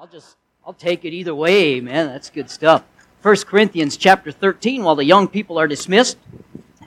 I'll just, I'll take it either way, man. That's good stuff. 1 Corinthians chapter 13, while the young people are dismissed,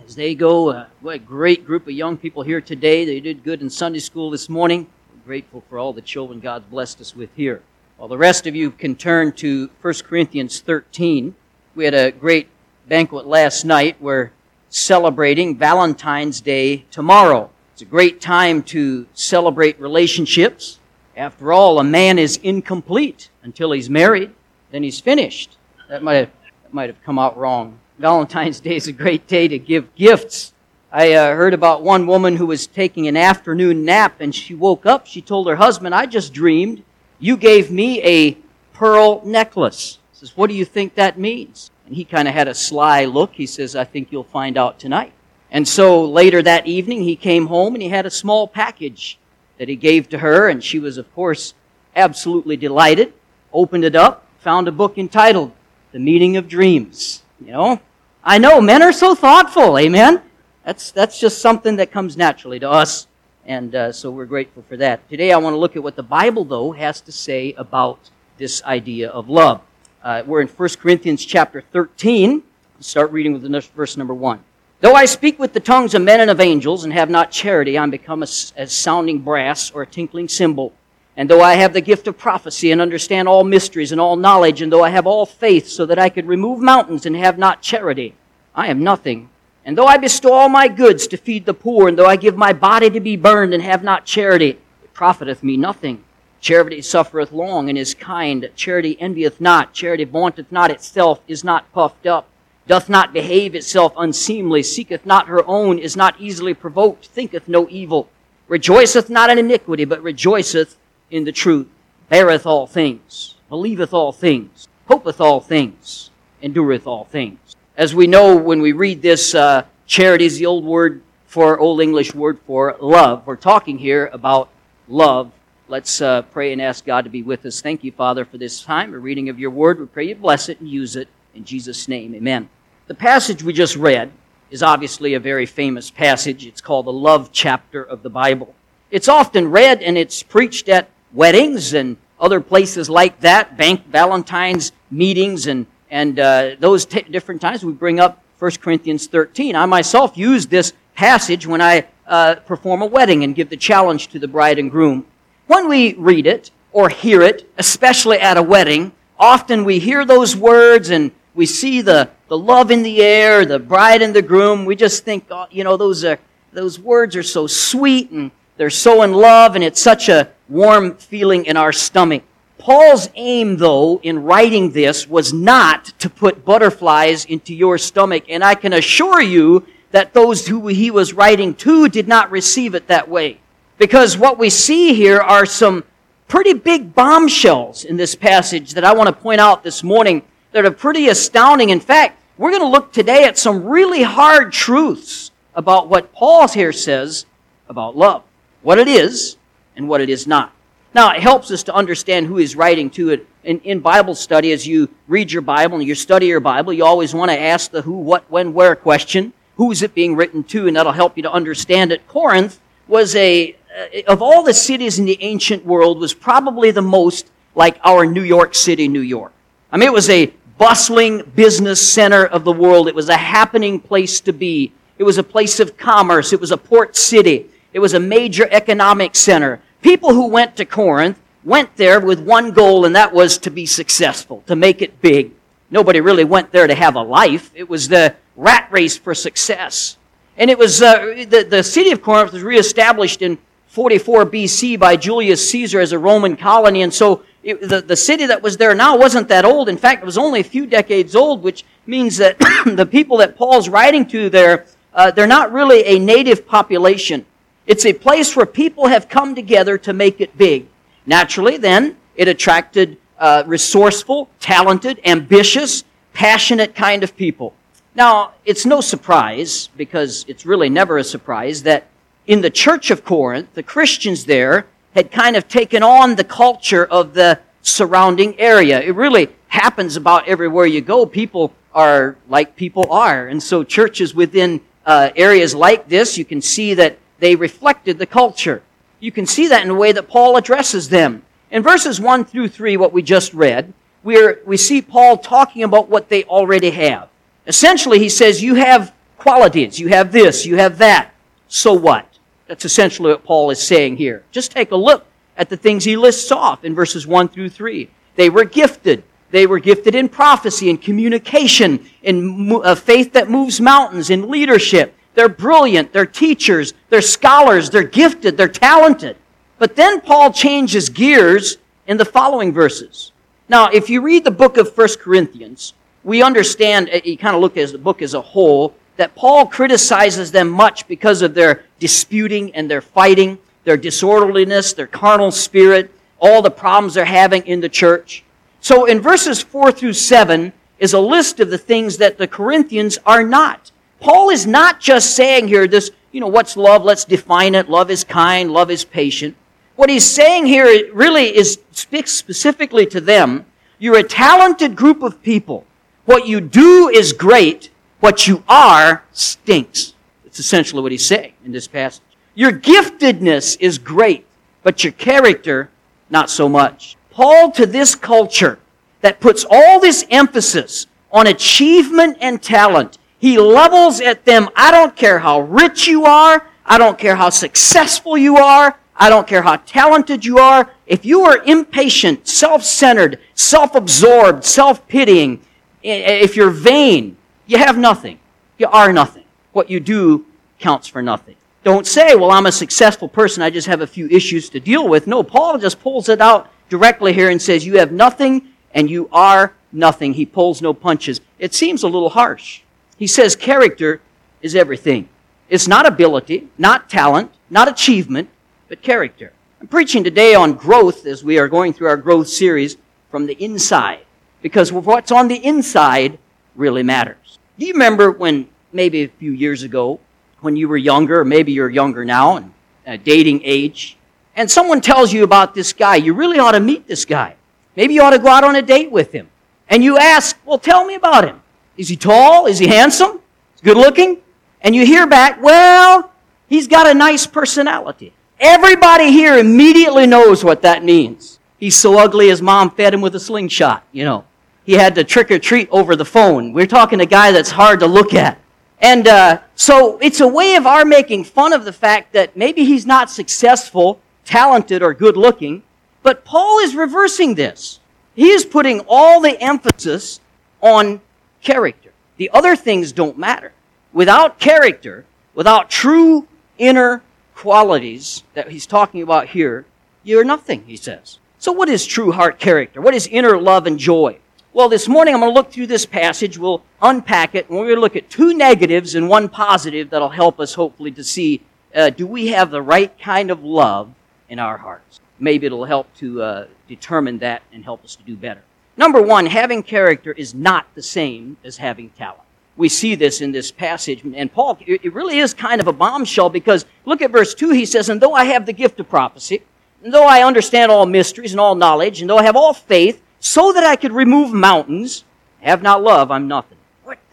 as they go, uh, what a great group of young people here today. They did good in Sunday school this morning. We're grateful for all the children God's blessed us with here. While the rest of you can turn to 1 Corinthians 13, we had a great banquet last night. We're celebrating Valentine's Day tomorrow. It's a great time to celebrate relationships after all, a man is incomplete until he's married, then he's finished. That might have, that might have come out wrong. Valentine's Day is a great day to give gifts. I uh, heard about one woman who was taking an afternoon nap and she woke up. She told her husband, I just dreamed you gave me a pearl necklace. He Says, What do you think that means? And he kind of had a sly look. He says, I think you'll find out tonight. And so later that evening, he came home and he had a small package that he gave to her, and she was, of course, absolutely delighted. Opened it up, found a book entitled The Meaning of Dreams. You know, I know men are so thoughtful, amen? That's, that's just something that comes naturally to us, and uh, so we're grateful for that. Today I want to look at what the Bible, though, has to say about this idea of love. Uh, we're in 1 Corinthians chapter 13. Start reading with the verse number 1. Though I speak with the tongues of men and of angels and have not charity, I'm become as, as sounding brass or a tinkling cymbal. And though I have the gift of prophecy and understand all mysteries and all knowledge, and though I have all faith so that I could remove mountains and have not charity, I am nothing. And though I bestow all my goods to feed the poor, and though I give my body to be burned and have not charity, it profiteth me nothing. Charity suffereth long and is kind. Charity envieth not. Charity vaunteth not itself, is not puffed up doth not behave itself unseemly, seeketh not her own, is not easily provoked, thinketh no evil, rejoiceth not in iniquity, but rejoiceth in the truth, beareth all things, believeth all things, hopeth all things, endureth all things. As we know when we read this, uh, charity is the old word for, old English word for love. We're talking here about love. Let's uh, pray and ask God to be with us. Thank you, Father, for this time, a reading of your word. We pray you bless it and use it. In Jesus' name, amen. The passage we just read is obviously a very famous passage. It's called the love chapter of the Bible. It's often read and it's preached at weddings and other places like that, bank Valentine's meetings and, and uh, those t- different times we bring up 1 Corinthians 13. I myself use this passage when I uh, perform a wedding and give the challenge to the bride and groom. When we read it or hear it, especially at a wedding, often we hear those words and we see the, the love in the air, the bride and the groom. We just think, oh, you know, those are, those words are so sweet and they're so in love and it's such a warm feeling in our stomach. Paul's aim, though, in writing this was not to put butterflies into your stomach. And I can assure you that those who he was writing to did not receive it that way. Because what we see here are some pretty big bombshells in this passage that I want to point out this morning that are pretty astounding. In fact, we're going to look today at some really hard truths about what Paul here says about love, what it is and what it is not. Now, it helps us to understand who he's writing to it. In, in Bible study, as you read your Bible and you study your Bible, you always want to ask the who, what, when, where question. Who is it being written to? And that'll help you to understand it. Corinth was a, uh, of all the cities in the ancient world, was probably the most like our New York City, New York. I mean, it was a bustling business center of the world. It was a happening place to be. It was a place of commerce. It was a port city. It was a major economic center. People who went to Corinth went there with one goal, and that was to be successful, to make it big. Nobody really went there to have a life. It was the rat race for success. And it was, uh, the, the city of Corinth was reestablished in 44 BC by Julius Caesar as a Roman colony, and so it, the, the city that was there now wasn't that old. In fact, it was only a few decades old, which means that the people that Paul's writing to there, uh, they're not really a native population. It's a place where people have come together to make it big. Naturally, then, it attracted uh, resourceful, talented, ambitious, passionate kind of people. Now, it's no surprise, because it's really never a surprise, that in the church of Corinth, the Christians there had kind of taken on the culture of the surrounding area. It really happens about everywhere you go. People are like people are. And so churches within uh, areas like this, you can see that they reflected the culture. You can see that in the way that Paul addresses them. In verses 1 through 3, what we just read, we we see Paul talking about what they already have. Essentially, he says, You have qualities, you have this, you have that. So what? That's essentially what Paul is saying here. Just take a look at the things he lists off in verses 1 through 3. They were gifted. They were gifted in prophecy, in communication, in uh, faith that moves mountains, in leadership. They're brilliant. They're teachers. They're scholars. They're gifted. They're talented. But then Paul changes gears in the following verses. Now, if you read the book of 1 Corinthians, we understand, uh, you kind of look at the book as a whole, that Paul criticizes them much because of their disputing and their fighting, their disorderliness, their carnal spirit, all the problems they're having in the church. So in verses 4 through 7 is a list of the things that the Corinthians are not. Paul is not just saying here this, you know, what's love? Let's define it. Love is kind. Love is patient. What he's saying here really is speaks specifically to them. You're a talented group of people. What you do is great. What you are stinks. It's essentially what he's saying in this passage. Your giftedness is great, but your character, not so much. Paul to this culture that puts all this emphasis on achievement and talent, he levels at them, I don't care how rich you are, I don't care how successful you are, I don't care how talented you are. If you are impatient, self-centered, self-absorbed, self-pitying, if you're vain, you have nothing. You are nothing. What you do counts for nothing. Don't say, well, I'm a successful person, I just have a few issues to deal with. No, Paul just pulls it out directly here and says, You have nothing and you are nothing. He pulls no punches. It seems a little harsh. He says character is everything. It's not ability, not talent, not achievement, but character. I'm preaching today on growth as we are going through our growth series from the inside. Because what's on the inside really matters. Do you remember when maybe a few years ago, when you were younger, maybe you're younger now and uh, dating age, and someone tells you about this guy, you really ought to meet this guy. Maybe you ought to go out on a date with him. And you ask, well, tell me about him. Is he tall? Is he handsome? Is good looking? And you hear back, well, he's got a nice personality. Everybody here immediately knows what that means. He's so ugly his mom fed him with a slingshot, you know. He had to trick or treat over the phone. We're talking a guy that's hard to look at. And uh, so it's a way of our making fun of the fact that maybe he's not successful talented or good looking. But Paul is reversing this. He is putting all the emphasis on character. The other things don't matter. Without character, without true inner qualities that he's talking about here, you're nothing, he says. So what is true heart character? What is inner love and joy? Well, this morning I'm going to look through this passage. We'll unpack it, and we're going to look at two negatives and one positive that'll help us hopefully to see uh, do we have the right kind of love in our hearts. Maybe it'll help to uh, determine that and help us to do better. Number one, having character is not the same as having talent. We see this in this passage. And Paul, it really is kind of a bombshell because look at verse 2. He says, And though I have the gift of prophecy, and though I understand all mysteries and all knowledge, and though I have all faith, so that I could remove mountains, have not love, I'm nothing.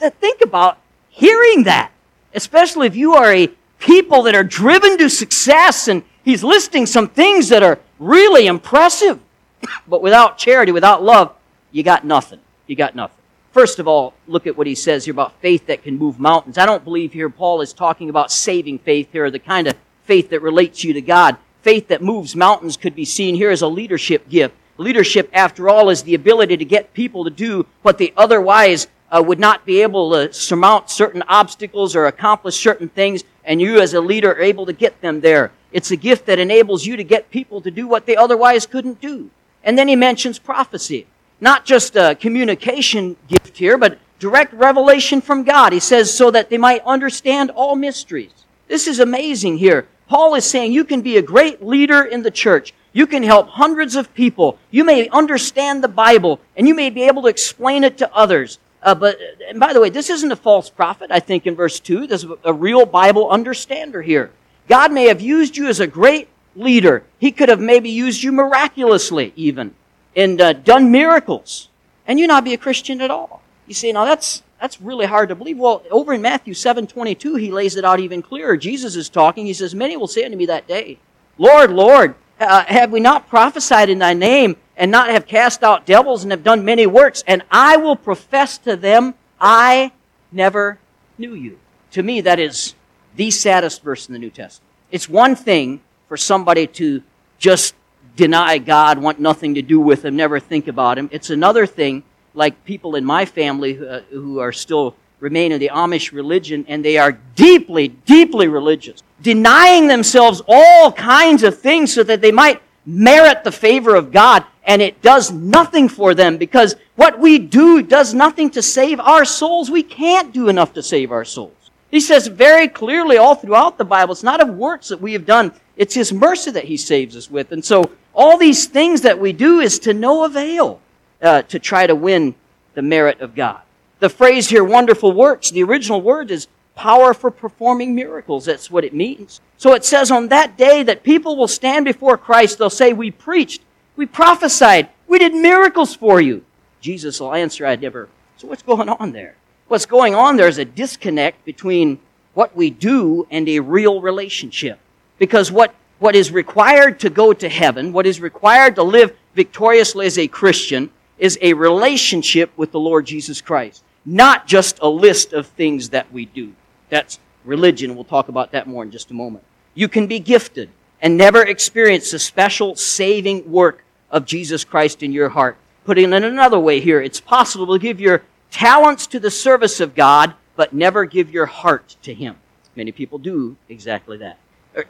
Think about hearing that, especially if you are a people that are driven to success and he's listing some things that are really impressive. But without charity, without love, you got nothing. You got nothing. First of all, look at what he says here about faith that can move mountains. I don't believe here Paul is talking about saving faith here, the kind of faith that relates you to God. Faith that moves mountains could be seen here as a leadership gift. Leadership, after all, is the ability to get people to do what they otherwise uh, would not be able to surmount certain obstacles or accomplish certain things, and you as a leader are able to get them there. It's a gift that enables you to get people to do what they otherwise couldn't do. And then he mentions prophecy. Not just a communication gift here, but direct revelation from God. He says, so that they might understand all mysteries. This is amazing here. Paul is saying you can be a great leader in the church. You can help hundreds of people. You may understand the Bible, and you may be able to explain it to others. Uh, but, and by the way, this isn't a false prophet, I think, in verse 2. There's a real Bible understander here. God may have used you as a great leader. He could have maybe used you miraculously, even, and uh, done miracles, and you not be a Christian at all. You see, now that's that's really hard to believe. Well, over in Matthew seven twenty two, he lays it out even clearer. Jesus is talking. He says, "Many will say unto me that day, Lord, Lord, Uh, have we not prophesied in thy name and not have cast out devils and have done many works? And I will profess to them, I never knew you. To me, that is the saddest verse in the New Testament. It's one thing for somebody to just deny God, want nothing to do with him, never think about him. It's another thing, like people in my family uh, who are still remain in the Amish religion, and they are deeply, deeply religious, denying themselves all kinds of things so that they might merit the favor of God, and it does nothing for them because what we do does nothing to save our souls. We can't do enough to save our souls. He says very clearly all throughout the Bible, it's not of works that we have done, it's His mercy that He saves us with. And so all these things that we do is to no avail uh, to try to win the merit of God. The phrase here, wonderful works, the original word is power for performing miracles. That's what it means. So it says on that day that people will stand before Christ. They'll say, We preached, we prophesied, we did miracles for you. Jesus will answer, I never. So what's going on there? What's going on there is a disconnect between what we do and a real relationship. Because what, what is required to go to heaven, what is required to live victoriously as a Christian, is a relationship with the Lord Jesus Christ not just a list of things that we do. That's religion. We'll talk about that more in just a moment. You can be gifted and never experience the special saving work of Jesus Christ in your heart. Putting it another way here, it's possible to give your talents to the service of God, but never give your heart to Him. Many people do exactly that.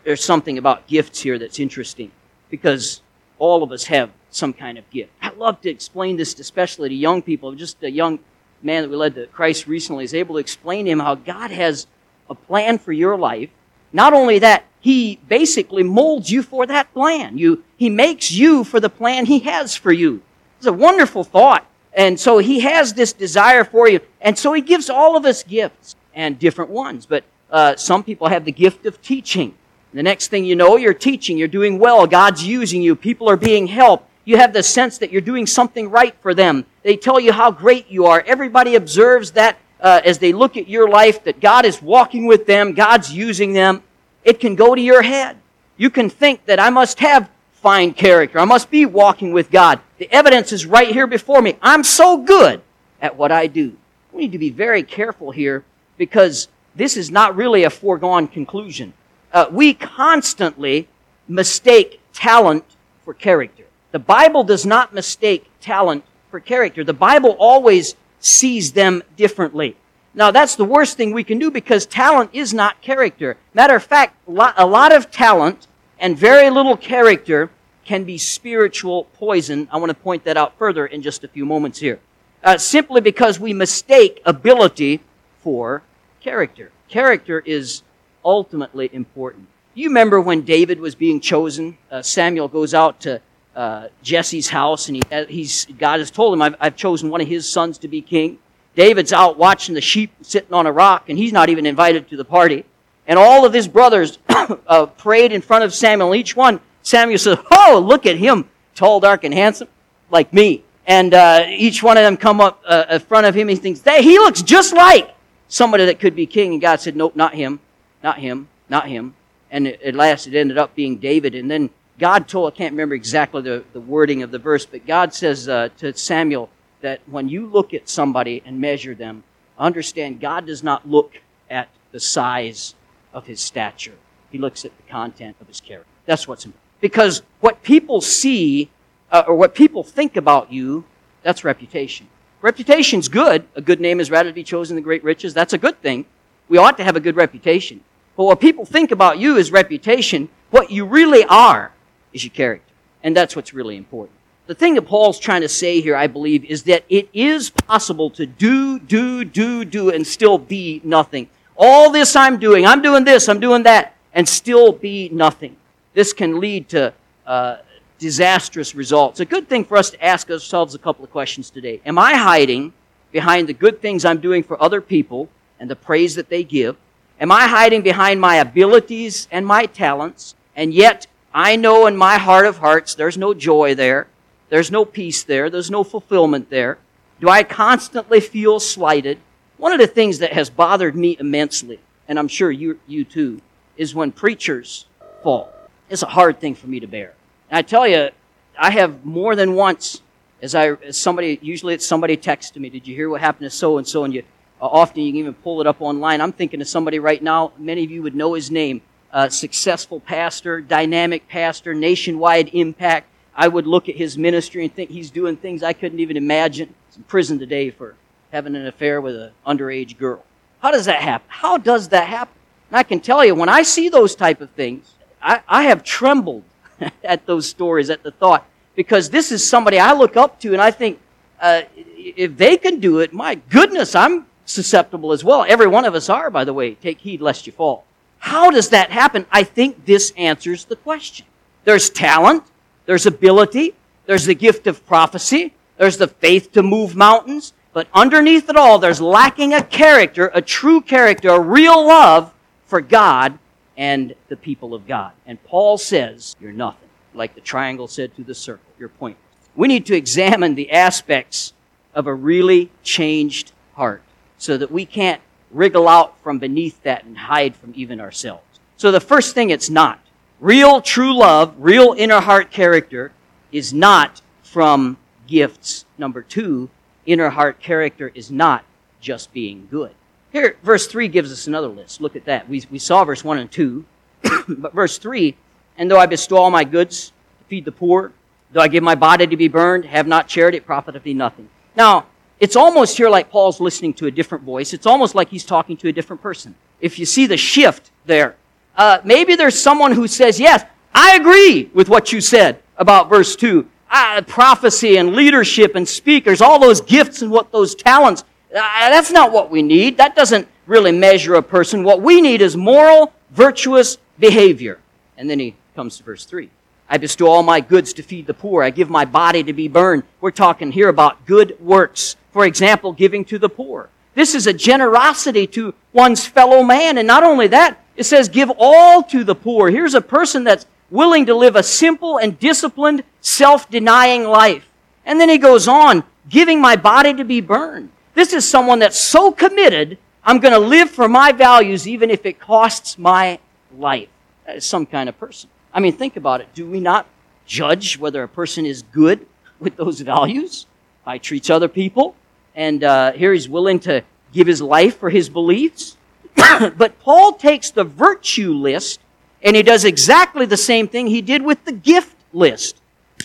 There's something about gifts here that's interesting because all of us have some kind of gift. I love to explain this, especially to young people, just a young man that we led to Christ recently is able to explain to him how God has a plan for your life. Not only that, he basically molds you for that plan. You, he makes you for the plan he has for you. It's a wonderful thought. And so he has this desire for you. And so he gives all of us gifts and different ones. But uh, some people have the gift of teaching. The next thing you know, you're teaching, you're doing well, God's using you, people are being helped, you have the sense that you're doing something right for them. They tell you how great you are. Everybody observes that uh, as they look at your life, that God is walking with them, God's using them. It can go to your head. You can think that I must have fine character. I must be walking with God. The evidence is right here before me. I'm so good at what I do. We need to be very careful here because this is not really a foregone conclusion. Uh, we constantly mistake talent for character. The Bible does not mistake talent for character. The Bible always sees them differently. Now, that's the worst thing we can do because talent is not character. Matter of fact, a lot of talent and very little character can be spiritual poison. I want to point that out further in just a few moments here. Uh, simply because we mistake ability for character. Character is ultimately important. You remember when David was being chosen? Uh, Samuel goes out to uh, Jesse's house, and he, uh, he's, God has told him, I've, I've chosen one of his sons to be king. David's out watching the sheep sitting on a rock, and he's not even invited to the party. And all of his brothers uh, prayed in front of Samuel. Each one, Samuel says, Oh, look at him, tall, dark, and handsome, like me. And uh, each one of them come up uh, in front of him. He thinks, hey, he looks just like somebody that could be king. And God said, Nope, not him, not him, not him. And at last it ended up being David. And then God told, I can't remember exactly the, the wording of the verse, but God says uh, to Samuel that when you look at somebody and measure them, understand God does not look at the size of his stature. He looks at the content of his character. That's what's important. Because what people see uh, or what people think about you, that's reputation. Reputation's good. A good name is rather to be chosen than great riches. That's a good thing. We ought to have a good reputation. But what people think about you is reputation. What you really are is your character. And that's what's really important. The thing that Paul's trying to say here, I believe, is that it is possible to do, do, do, do, and still be nothing. All this I'm doing, I'm doing this, I'm doing that, and still be nothing. This can lead to uh, disastrous results. A good thing for us to ask ourselves a couple of questions today. Am I hiding behind the good things I'm doing for other people and the praise that they give? Am I hiding behind my abilities and my talents, and yet I know in my heart of hearts there's no joy there. There's no peace there. There's no fulfillment there. Do I constantly feel slighted? One of the things that has bothered me immensely, and I'm sure you, you too, is when preachers fall. It's a hard thing for me to bear. And I tell you, I have more than once, as I as somebody usually it's somebody texts to me, did you hear what happened to so and so? And you uh, often you can even pull it up online. I'm thinking of somebody right now. Many of you would know his name. Uh, successful pastor, dynamic pastor, nationwide impact. I would look at his ministry and think he's doing things I couldn't even imagine. He's in prison today for having an affair with an underage girl. How does that happen? How does that happen? And I can tell you, when I see those type of things, I, I have trembled at those stories, at the thought, because this is somebody I look up to and I think, uh, if they can do it, my goodness, I'm susceptible as well. Every one of us are, by the way. Take heed lest you fall. How does that happen? I think this answers the question. There's talent, there's ability, there's the gift of prophecy, there's the faith to move mountains, but underneath it all, there's lacking a character, a true character, a real love for God and the people of God. And Paul says, You're nothing. Like the triangle said to the circle, you're pointless. We need to examine the aspects of a really changed heart so that we can't wriggle out from beneath that and hide from even ourselves. So the first thing it's not. Real true love, real inner heart character is not from gifts. Number two, inner heart character is not just being good. Here, verse 3 gives us another list. Look at that. We, we saw verse 1 and 2. but verse 3 And though I bestow all my goods to feed the poor, though I give my body to be burned, have not charity, it profiteth me nothing. Now, it's almost here like Paul's listening to a different voice. It's almost like he's talking to a different person. If you see the shift there, uh, maybe there's someone who says, Yes, I agree with what you said about verse 2. Uh, prophecy and leadership and speakers, all those gifts and what those talents, uh, that's not what we need. That doesn't really measure a person. What we need is moral, virtuous behavior. And then he comes to verse 3. I bestow all my goods to feed the poor. I give my body to be burned. We're talking here about good works for example, giving to the poor. This is a generosity to one's fellow man. And not only that, it says give all to the poor. Here's a person that's willing to live a simple and disciplined, self-denying life. And then he goes on, giving my body to be burned. This is someone that's so committed, I'm going to live for my values even if it costs my life. That is some kind of person. I mean, think about it. Do we not judge whether a person is good with those values? By treats other people and uh, here he's willing to give his life for his beliefs. but Paul takes the virtue list and he does exactly the same thing he did with the gift list.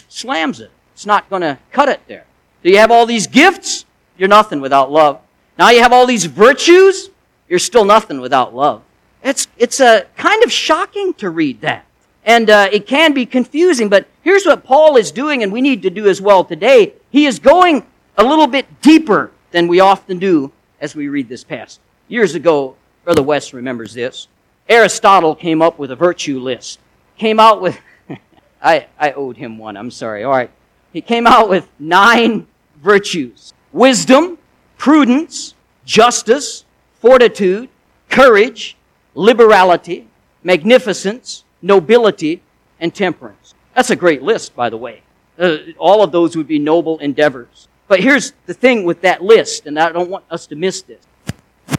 Slams it. It's not going to cut it there. Do you have all these gifts? You're nothing without love. Now you have all these virtues? You're still nothing without love. It's, it's a kind of shocking to read that. And uh, it can be confusing, but here's what Paul is doing, and we need to do as well today. He is going a little bit deeper than we often do as we read this passage. Years ago, Brother West remembers this. Aristotle came up with a virtue list. Came out with, I, I owed him one, I'm sorry. All right. He came out with nine virtues wisdom, prudence, justice, fortitude, courage, liberality, magnificence, nobility, and temperance. That's a great list, by the way. Uh, all of those would be noble endeavors. But here's the thing with that list, and I don't want us to miss this.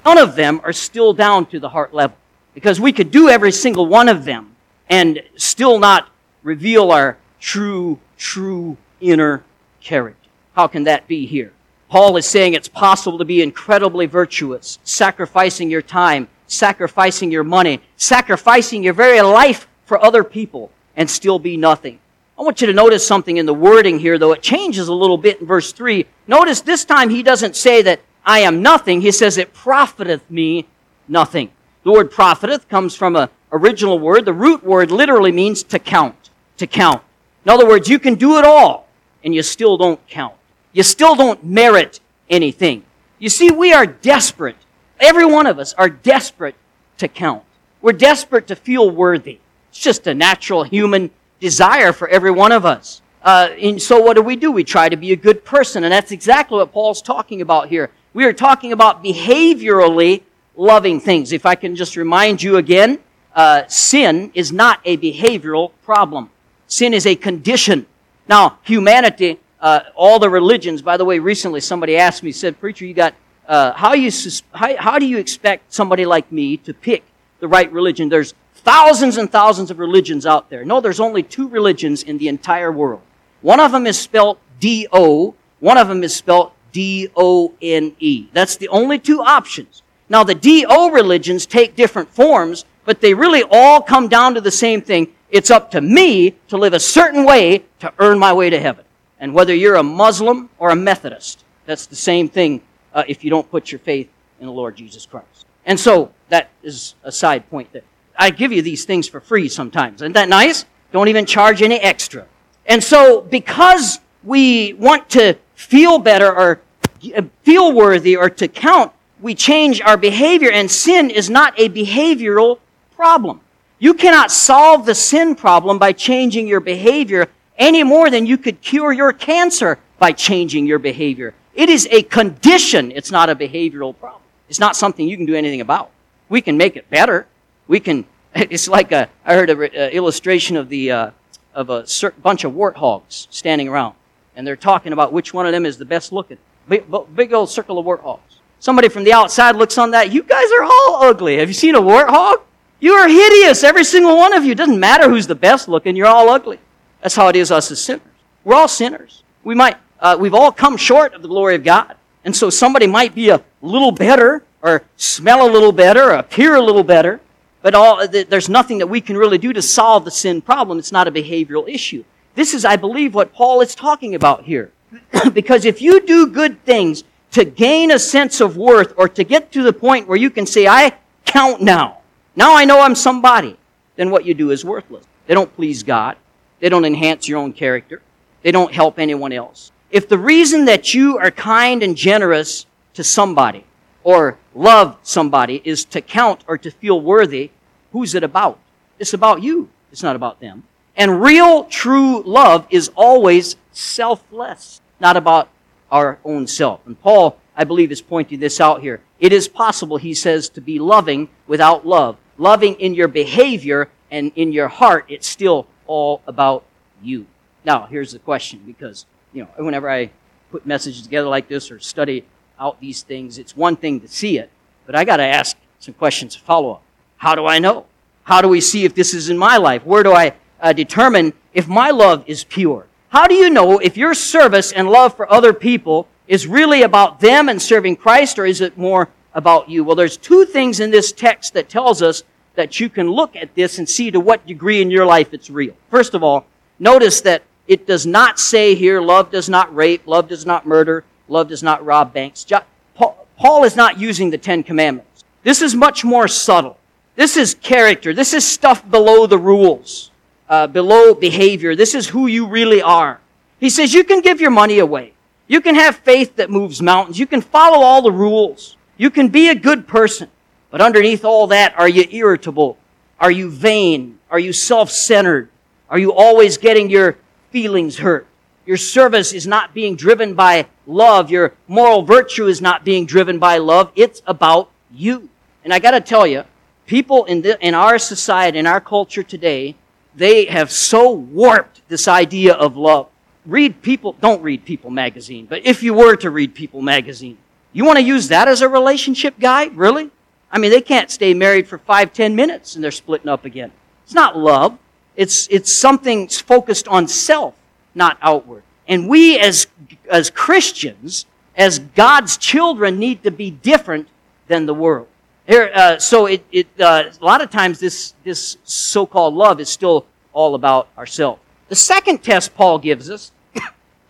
None of them are still down to the heart level. Because we could do every single one of them and still not reveal our true, true inner character. How can that be here? Paul is saying it's possible to be incredibly virtuous, sacrificing your time, sacrificing your money, sacrificing your very life for other people, and still be nothing. I want you to notice something in the wording here, though it changes a little bit in verse 3. Notice this time he doesn't say that I am nothing. He says it profiteth me nothing. The word profiteth comes from an original word. The root word literally means to count. To count. In other words, you can do it all and you still don't count. You still don't merit anything. You see, we are desperate. Every one of us are desperate to count. We're desperate to feel worthy. It's just a natural human desire for every one of us. Uh, and so what do we do? We try to be a good person. And that's exactly what Paul's talking about here. We are talking about behaviorally loving things. If I can just remind you again, uh, sin is not a behavioral problem. Sin is a condition. Now, humanity, uh, all the religions, by the way, recently somebody asked me, said, Preacher, you got, uh, how, you, how, how do you expect somebody like me to pick the right religion? There's thousands and thousands of religions out there. No, there's only two religions in the entire world. One of them is spelled D-O, one of them is spelled D-O-N-E. That's the only two options. Now the D-O religions take different forms, but they really all come down to the same thing. It's up to me to live a certain way to earn my way to heaven. And whether you're a Muslim or a Methodist, that's the same thing uh, if you don't put your faith in the Lord Jesus Christ. And so that is a side point there. I give you these things for free sometimes. Isn't that nice? Don't even charge any extra. And so because we want to feel better or uh, feel worthy or to count, we change our behavior and sin is not a behavioral problem. You cannot solve the sin problem by changing your behavior any more than you could cure your cancer by changing your behavior. It is a condition. It's not a behavioral problem. It's not something you can do anything about. We can make it better. We can, it's like a, I heard an illustration of the, uh, of a bunch of warthogs standing around. And they're talking about which one of them is the best looking. Big, big old circle of warthogs. Somebody from the outside looks on that. You guys are all ugly. Have you seen a warthog? You are hideous. Every single one of you. Doesn't matter who's the best looking. You're all ugly. That's how it is us as sinners. We're all sinners. We might, uh, we've all come short of the glory of God. And so somebody might be a little better or smell a little better or appear a little better. But all, there's nothing that we can really do to solve the sin problem. It's not a behavioral issue. This is, I believe, what Paul is talking about here. because if you do good things to gain a sense of worth or to get to the point where you can say, I count now. Now I know I'm somebody. Then what you do is worthless. They don't please God. They don't enhance your own character. They don't help anyone else. If the reason that you are kind and generous to somebody or love somebody is to count or to feel worthy, who's it about? It's about you. It's not about them. And real, true love is always selfless, not about our own self. And Paul, I believe, is pointing this out here. It is possible, he says, to be loving without love. Loving in your behavior and in your heart, it's still all about you. Now, here's the question because, you know, whenever I put messages together like this or study out these things. It's one thing to see it, but I got to ask some questions to follow up. How do I know? How do we see if this is in my life? Where do I uh, determine if my love is pure? How do you know if your service and love for other people is really about them and serving Christ or is it more about you? Well, there's two things in this text that tells us that you can look at this and see to what degree in your life it's real. First of all, notice that it does not say here, love does not rape, love does not murder, Love does not rob banks. Paul is not using the Ten Commandments. This is much more subtle. This is character. This is stuff below the rules, uh, below behavior. This is who you really are. He says you can give your money away. You can have faith that moves mountains. You can follow all the rules. You can be a good person. But underneath all that, are you irritable? Are you vain? Are you self-centered? Are you always getting your feelings hurt? Your service is not being driven by love. Your moral virtue is not being driven by love. It's about you. And I gotta tell you, people in, the, in our society, in our culture today, they have so warped this idea of love. Read People, don't read People magazine, but if you were to read People magazine, you want to use that as a relationship guide? Really? I mean, they can't stay married for five, ten minutes and they're splitting up again. It's not love. It's, it's something focused on self not outward. And we as, as Christians, as God's children, need to be different than the world. Here, uh, so it, it uh, a lot of times this, this so-called love is still all about ourselves. The second test Paul gives us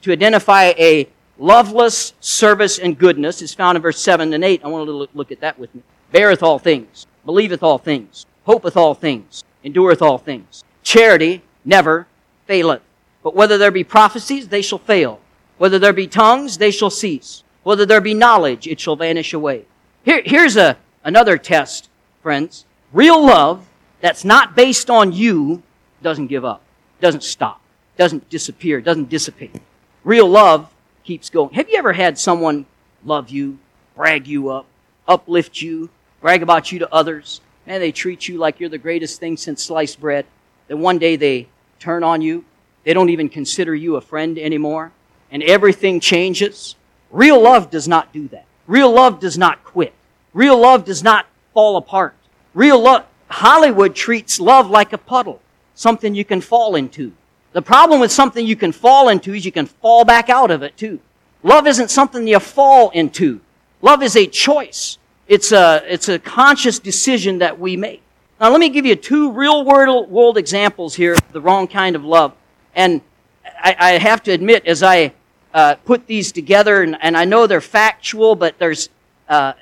to identify a loveless service and goodness is found in verse 7 and 8. I want to look at that with me. Beareth all things, believeth all things, hopeth all things, endureth all things. Charity never faileth. But whether there be prophecies, they shall fail. Whether there be tongues, they shall cease. Whether there be knowledge, it shall vanish away. Here, here's a, another test, friends. Real love that's not based on you doesn't give up, doesn't stop, doesn't disappear, doesn't dissipate. Real love keeps going. Have you ever had someone love you, brag you up, uplift you, brag about you to others? Man, they treat you like you're the greatest thing since sliced bread. Then one day they turn on you they don't even consider you a friend anymore. And everything changes. Real love does not do that. Real love does not quit. Real love does not fall apart. Real love, Hollywood treats love like a puddle, something you can fall into. The problem with something you can fall into is you can fall back out of it too. Love isn't something you fall into. Love is a choice. It's a, it's a conscious decision that we make. Now let me give you two real world, examples here of the wrong kind of love. And I, I have to admit, as I uh, put these together, and, and, I know they're factual, but there's uh,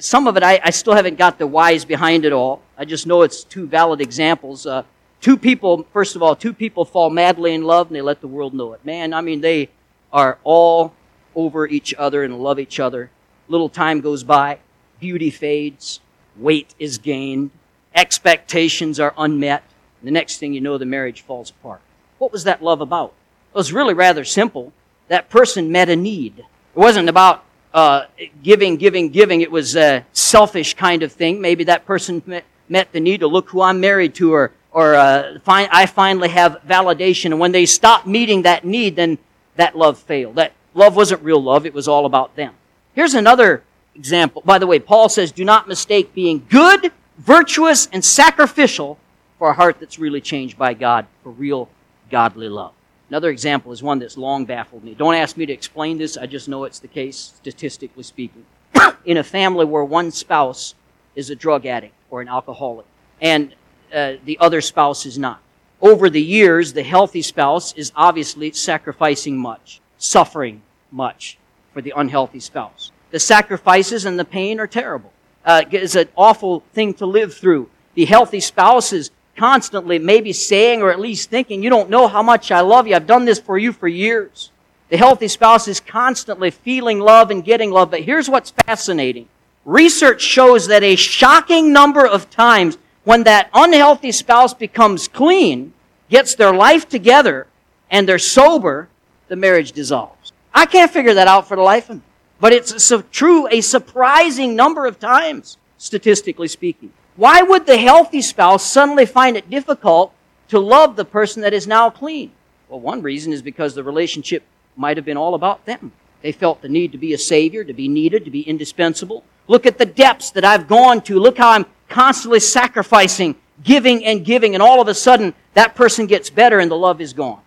some of it I, I, still haven't got the whys behind it all. I just know it's two valid examples. Uh, two people, first of all, two people fall madly in love and they let the world know it. Man, I mean, they are all over each other and love each other. Little time goes by, beauty fades, weight is gained, expectations are unmet. The next thing you know, the marriage falls apart. What was that love about? It was really rather simple that person met a need. It wasn't about uh, giving, giving, giving. It was a selfish kind of thing. Maybe that person met, the need to look who I'm married to, or or uh, I finally have validation. And when they stopped meeting that need, then that love failed. That love wasn't real love. It was all about them. Here's another example. By the way, Paul says, "Do not mistake being good, virtuous, and sacrificial for a heart that's really changed by God for real godly love." Another example is one that's long baffled me. Don't ask me to explain this, I just know it's the case, statistically speaking. In a family where one spouse is a drug addict or an alcoholic, and uh, the other spouse is not. Over the years, the healthy spouse is obviously sacrificing much, suffering much for the unhealthy spouse. The sacrifices and the pain are terrible. Uh, it's an awful thing to live through. The healthy spouse is constantly maybe saying or at least thinking, you don't know how much I love you. I've done this for you for years. The healthy spouse is constantly feeling love and getting love. But here's what's fascinating. Research shows that a shocking number of times when that unhealthy spouse becomes clean, gets their life together, and they're sober, the marriage dissolves. I can't figure that out for the life of me. But it's a, true a surprising number of times, statistically speaking. Why would the healthy spouse suddenly find it difficult to love the person that is now clean? Well, one reason is because the relationship might have been all about them. They felt the need to be a savior, to be needed, to be indispensable. Look at the depths that I've gone to. Look how I'm constantly sacrificing, giving and giving, and all of a sudden that person gets better and the love is gone.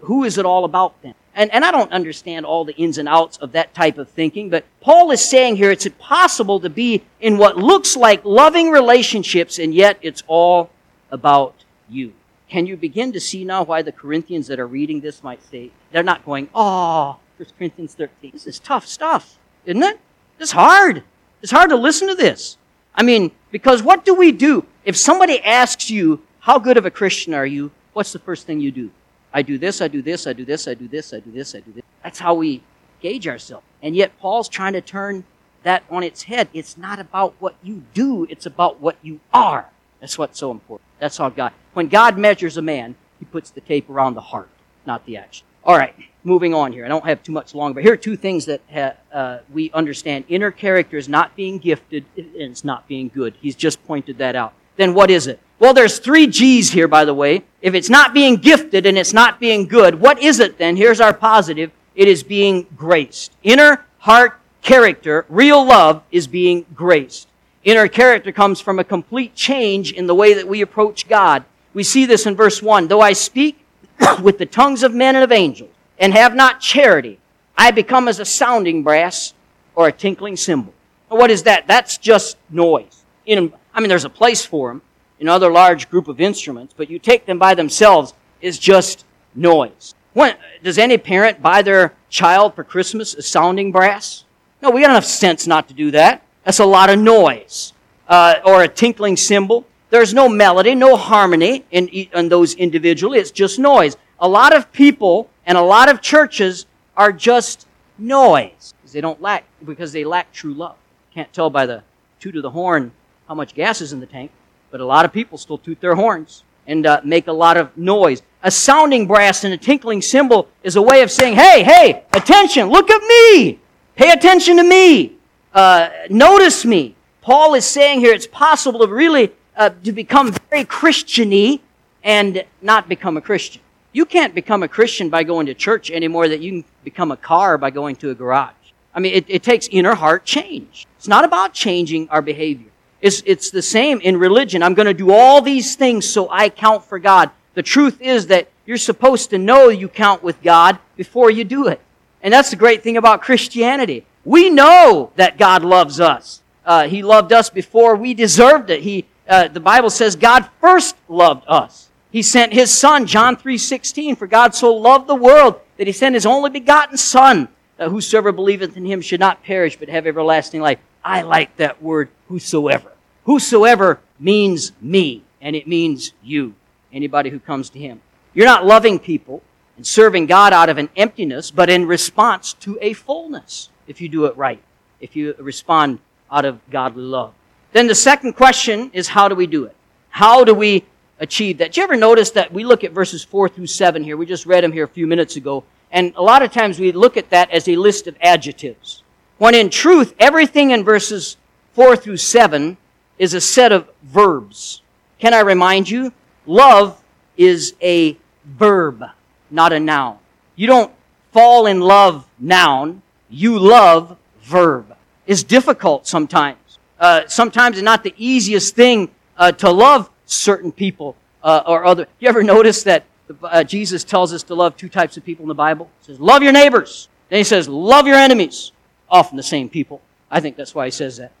Who is it all about then? And, and I don't understand all the ins and outs of that type of thinking, but Paul is saying here it's impossible to be in what looks like loving relationships, and yet it's all about you. Can you begin to see now why the Corinthians that are reading this might say, they're not going, oh, 1 Corinthians 13. This is tough stuff, isn't it? It's hard. It's hard to listen to this. I mean, because what do we do? If somebody asks you, how good of a Christian are you? What's the first thing you do? I do this, I do this, I do this, I do this, I do this, I do this. That's how we gauge ourselves. And yet Paul's trying to turn that on its head. It's not about what you do, it's about what you are. That's what's so important. That's how God, when God measures a man, he puts the tape around the heart, not the action. All right, moving on here. I don't have too much longer, but here are two things that ha- uh, we understand. Inner character is not being gifted, and it's not being good. He's just pointed that out. Then what is it? Well, there's three G's here, by the way. If it's not being gifted and it's not being good, what is it then? Here's our positive. It is being graced. Inner heart character, real love is being graced. Inner character comes from a complete change in the way that we approach God. We see this in verse 1. Though I speak with the tongues of men and of angels and have not charity, I become as a sounding brass or a tinkling cymbal. What is that? That's just noise. In, I mean, there's a place for them another large group of instruments, but you take them by themselves is just noise. When, does any parent buy their child for Christmas a sounding brass? No, we got enough sense not to do that. That's a lot of noise. Uh, or a tinkling cymbal. There's no melody, no harmony in, in those individually. It's just noise. A lot of people and a lot of churches are just noise because they don't lack because they lack true love. Can't tell by the toot of the horn how much gas is in the tank. But a lot of people still toot their horns and uh, make a lot of noise. A sounding brass and a tinkling cymbal is a way of saying, hey, hey, attention, look at me. Pay attention to me. Uh, notice me. Paul is saying here it's possible to really uh, to become very Christiany and not become a Christian. You can't become a Christian by going to church anymore that you can become a car by going to a garage. I mean, it, it takes inner heart change. It's not about changing our behavior. It's, it's the same in religion. I'm going to do all these things so I count for God. The truth is that you're supposed to know you count with God before you do it. And that's the great thing about Christianity. We know that God loves us. Uh, he loved us before we deserved it. He, uh, the Bible says God first loved us. He sent His Son, John 3.16, for God so loved the world that He sent His only begotten Son, that whosoever believeth in Him should not perish but have everlasting life. I like that word, whosoever. Whosoever means me, and it means you, anybody who comes to Him. You're not loving people and serving God out of an emptiness, but in response to a fullness, if you do it right, if you respond out of godly love. Then the second question is how do we do it? How do we achieve that? Did you ever notice that we look at verses 4 through 7 here? We just read them here a few minutes ago. And a lot of times we look at that as a list of adjectives. When in truth, everything in verses 4 through 7 is a set of verbs. Can I remind you? Love is a verb, not a noun. You don't fall in love noun, you love verb. It's difficult sometimes. Uh, sometimes it's not the easiest thing uh, to love certain people uh, or other. You ever notice that uh, Jesus tells us to love two types of people in the Bible? He says, love your neighbors. Then he says, love your enemies. Often the same people. I think that's why he says that.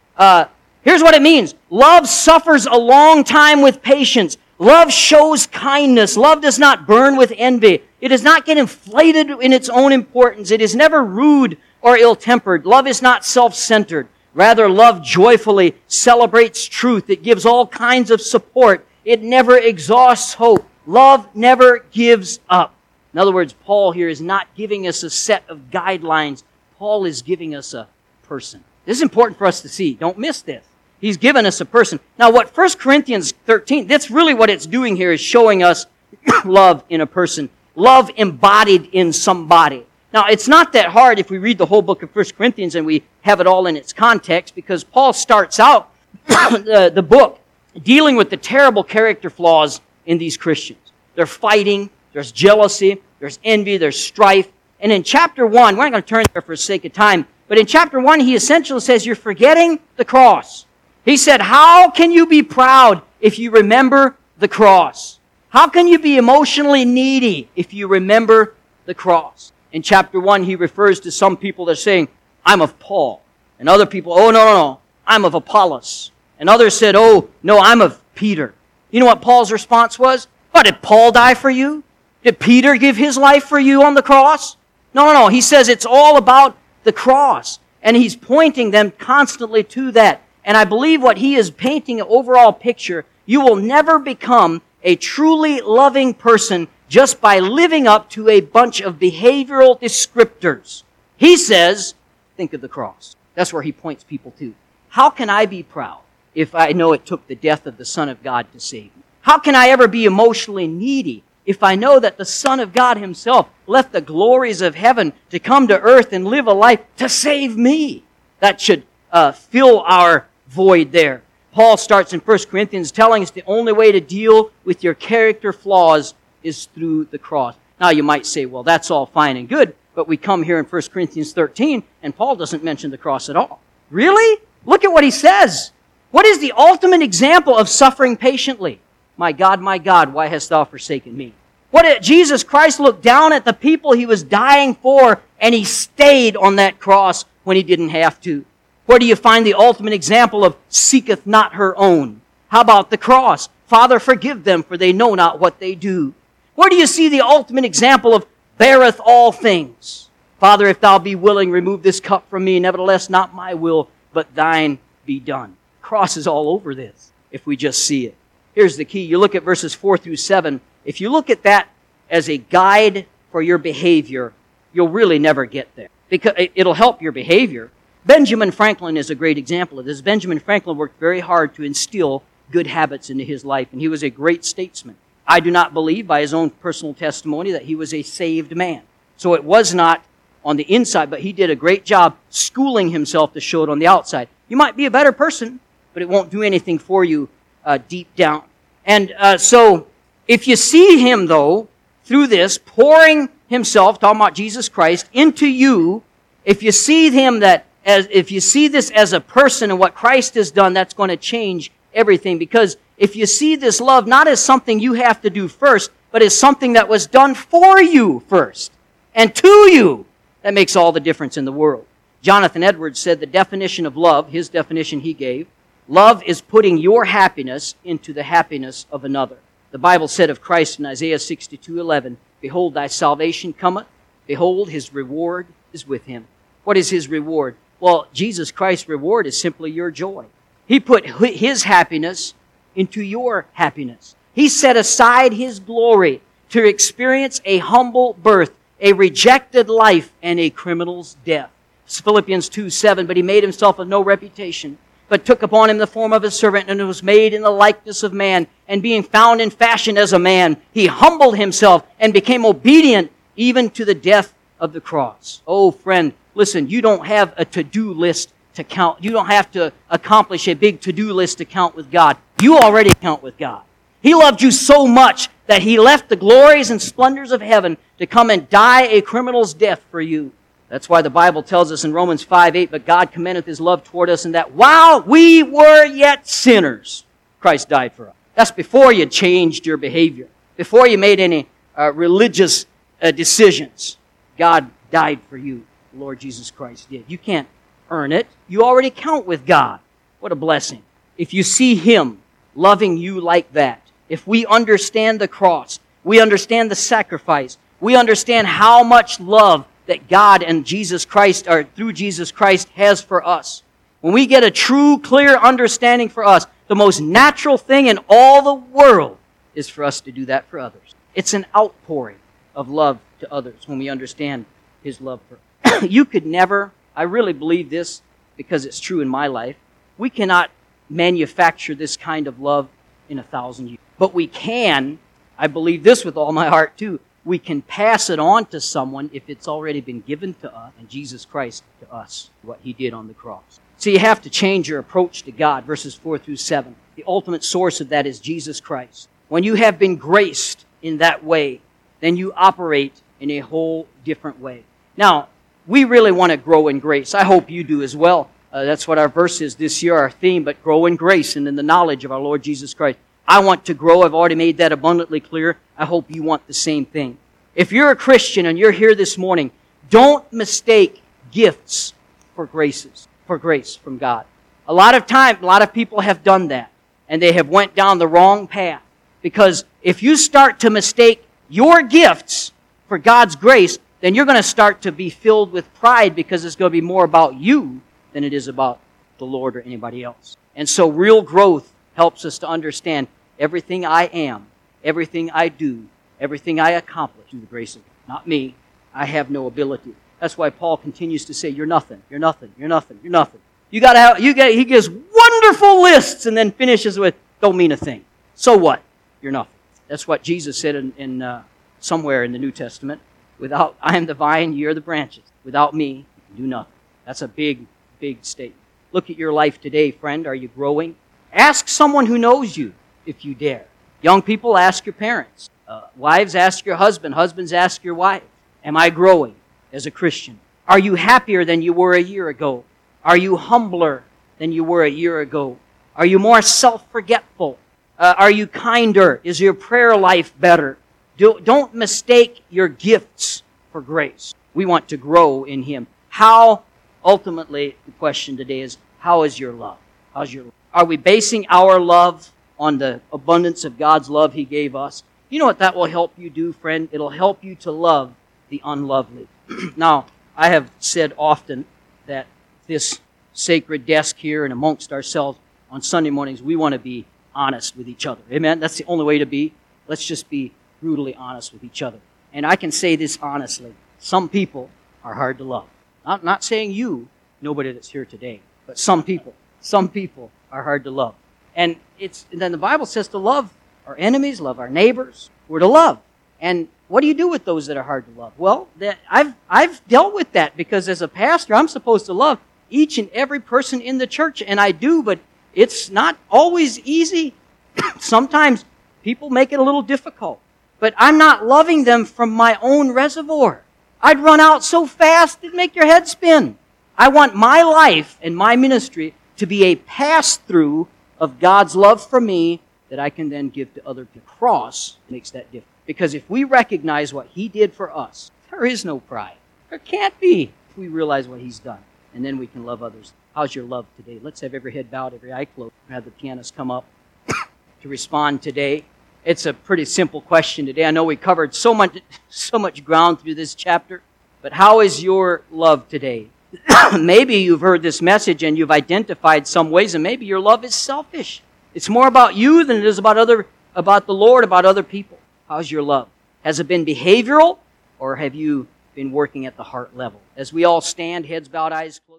Here's what it means. Love suffers a long time with patience. Love shows kindness. Love does not burn with envy. It does not get inflated in its own importance. It is never rude or ill-tempered. Love is not self-centered. Rather, love joyfully celebrates truth. It gives all kinds of support. It never exhausts hope. Love never gives up. In other words, Paul here is not giving us a set of guidelines. Paul is giving us a person. This is important for us to see. Don't miss this. He's given us a person. Now, what 1 Corinthians 13, that's really what it's doing here is showing us love in a person. Love embodied in somebody. Now, it's not that hard if we read the whole book of 1 Corinthians and we have it all in its context because Paul starts out the, the book dealing with the terrible character flaws in these Christians. They're fighting, there's jealousy, there's envy, there's strife. And in chapter 1, we're not going to turn there for the sake of time, but in chapter 1, he essentially says, You're forgetting the cross. He said, How can you be proud if you remember the cross? How can you be emotionally needy if you remember the cross? In chapter 1, he refers to some people that are saying, I'm of Paul. And other people, oh, no, no, no, I'm of Apollos. And others said, oh, no, I'm of Peter. You know what Paul's response was? What, did Paul die for you? Did Peter give his life for you on the cross? No, no, no. He says it's all about the cross. And he's pointing them constantly to that. And I believe what he is painting an overall picture, you will never become a truly loving person just by living up to a bunch of behavioral descriptors. He says, think of the cross. That's where he points people to. How can I be proud if I know it took the death of the Son of God to save me? How can I ever be emotionally needy if I know that the Son of God himself left the glories of heaven to come to earth and live a life to save me? That should uh, fill our void there. Paul starts in 1 Corinthians telling us the only way to deal with your character flaws is through the cross. Now you might say, well, that's all fine and good, but we come here in 1 Corinthians 13 and Paul doesn't mention the cross at all. Really? Look at what he says. What is the ultimate example of suffering patiently? My God, my God, why hast thou forsaken me? What Jesus Christ looked down at the people he was dying for and he stayed on that cross when he didn't have to. Where do you find the ultimate example of seeketh not her own? How about the cross? Father, forgive them, for they know not what they do. Where do you see the ultimate example of beareth all things? Father, if thou be willing, remove this cup from me. Nevertheless, not my will, but thine be done. Cross is all over this, if we just see it. Here's the key. You look at verses 4 through 7. If you look at that as a guide for your behavior, you'll really never get there. Because it'll help your behavior, Benjamin Franklin is a great example of this. Benjamin Franklin worked very hard to instill good habits into his life, and he was a great statesman. I do not believe, by his own personal testimony, that he was a saved man. So it was not on the inside, but he did a great job schooling himself to show it on the outside. You might be a better person, but it won't do anything for you uh, deep down. And uh, so, if you see him, though, through this, pouring himself, talking about Jesus Christ, into you, if you see him that as, if you see this as a person and what Christ has done, that's going to change everything. Because if you see this love not as something you have to do first, but as something that was done for you first and to you, that makes all the difference in the world. Jonathan Edwards said the definition of love, his definition he gave, love is putting your happiness into the happiness of another. The Bible said of Christ in Isaiah 62 11, Behold, thy salvation cometh. Behold, his reward is with him. What is his reward? Well, Jesus Christ's reward is simply your joy. He put his happiness into your happiness. He set aside his glory to experience a humble birth, a rejected life, and a criminal's death. It's Philippians 2 7, but he made himself of no reputation, but took upon him the form of a servant, and was made in the likeness of man. And being found in fashion as a man, he humbled himself and became obedient even to the death of the cross. Oh, friend, listen, you don't have a to do list to count. You don't have to accomplish a big to do list to count with God. You already count with God. He loved you so much that he left the glories and splendors of heaven to come and die a criminal's death for you. That's why the Bible tells us in Romans 5 8, but God commendeth his love toward us, and that while we were yet sinners, Christ died for us. That's before you changed your behavior, before you made any uh, religious uh, decisions. God died for you. Lord Jesus Christ did. You can't earn it. You already count with God. What a blessing. If you see Him loving you like that, if we understand the cross, we understand the sacrifice, we understand how much love that God and Jesus Christ, or through Jesus Christ, has for us. When we get a true, clear understanding for us, the most natural thing in all the world is for us to do that for others. It's an outpouring of love to others when we understand His love for You could never, I really believe this because it's true in my life, we cannot manufacture this kind of love in a thousand years. But we can, I believe this with all my heart too, we can pass it on to someone if it's already been given to us and Jesus Christ to us, what he did on the cross. So you have to change your approach to God, verses 4 through 7. The ultimate source of that is Jesus Christ. When you have been graced in that way, then you operate in a whole different way. Now, we really want to grow in grace. I hope you do as well. Uh, that's what our verse is this year, our theme, but grow in grace and in the knowledge of our Lord Jesus Christ. I want to grow. I've already made that abundantly clear. I hope you want the same thing. If you're a Christian and you're here this morning, don't mistake gifts for graces, for grace from God. A lot of time, a lot of people have done that and they have went down the wrong path. Because if you start to mistake your gifts for God's grace, then you're going to start to be filled with pride because it's going to be more about you than it is about the Lord or anybody else. And so real growth helps us to understand everything I am, everything I do, everything I accomplish through the grace of God. Not me. I have no ability. That's why Paul continues to say, You're nothing, you're nothing, you're nothing, you're nothing. You gotta have, you get, he gives wonderful lists and then finishes with, Don't mean a thing. So what? You're nothing. That's what Jesus said in, in uh, somewhere in the New Testament. Without, I am the vine, you're the branches. Without me, you can do nothing. That's a big, big statement. Look at your life today, friend. Are you growing? Ask someone who knows you if you dare. Young people, ask your parents. Uh, wives, ask your husband. Husbands, ask your wife. Am I growing as a Christian? Are you happier than you were a year ago? Are you humbler than you were a year ago? Are you more self forgetful? Uh, are you kinder? Is your prayer life better? Do, don't mistake your gifts for grace. We want to grow in Him. How, ultimately, the question today is how is your love? How's your love? Are we basing our love on the abundance of God's love He gave us? You know what that will help you do, friend? It'll help you to love the unlovely. now, I have said often that this sacred desk here and amongst ourselves on Sunday mornings, we want to be honest with each other. Amen? That's the only way to be. Let's just be brutally honest with each other. And I can say this honestly. Some people are hard to love. I'm not saying you, nobody that's here today, but some people. Some people are hard to love. And it's and then the Bible says to love our enemies, love our neighbors. We're to love. And what do you do with those that are hard to love? Well, that, I've I've dealt with that because as a pastor, I'm supposed to love each and every person in the church, and I do, but it's not always easy. Sometimes people make it a little difficult. But I'm not loving them from my own reservoir. I'd run out so fast it'd make your head spin. I want my life and my ministry to be a pass through of God's love for me that I can then give to other people. Cross makes that difference. Because if we recognize what He did for us, there is no pride. There can't be if we realize what He's done. And then we can love others. How's your love today? Let's have every head bowed, every eye closed. Have the pianist come up to respond today. It's a pretty simple question today. I know we covered so much, so much ground through this chapter, but how is your love today? maybe you've heard this message and you've identified some ways, and maybe your love is selfish. It's more about you than it is about other, about the Lord, about other people. How's your love? Has it been behavioral, or have you been working at the heart level? As we all stand, heads bowed, eyes closed.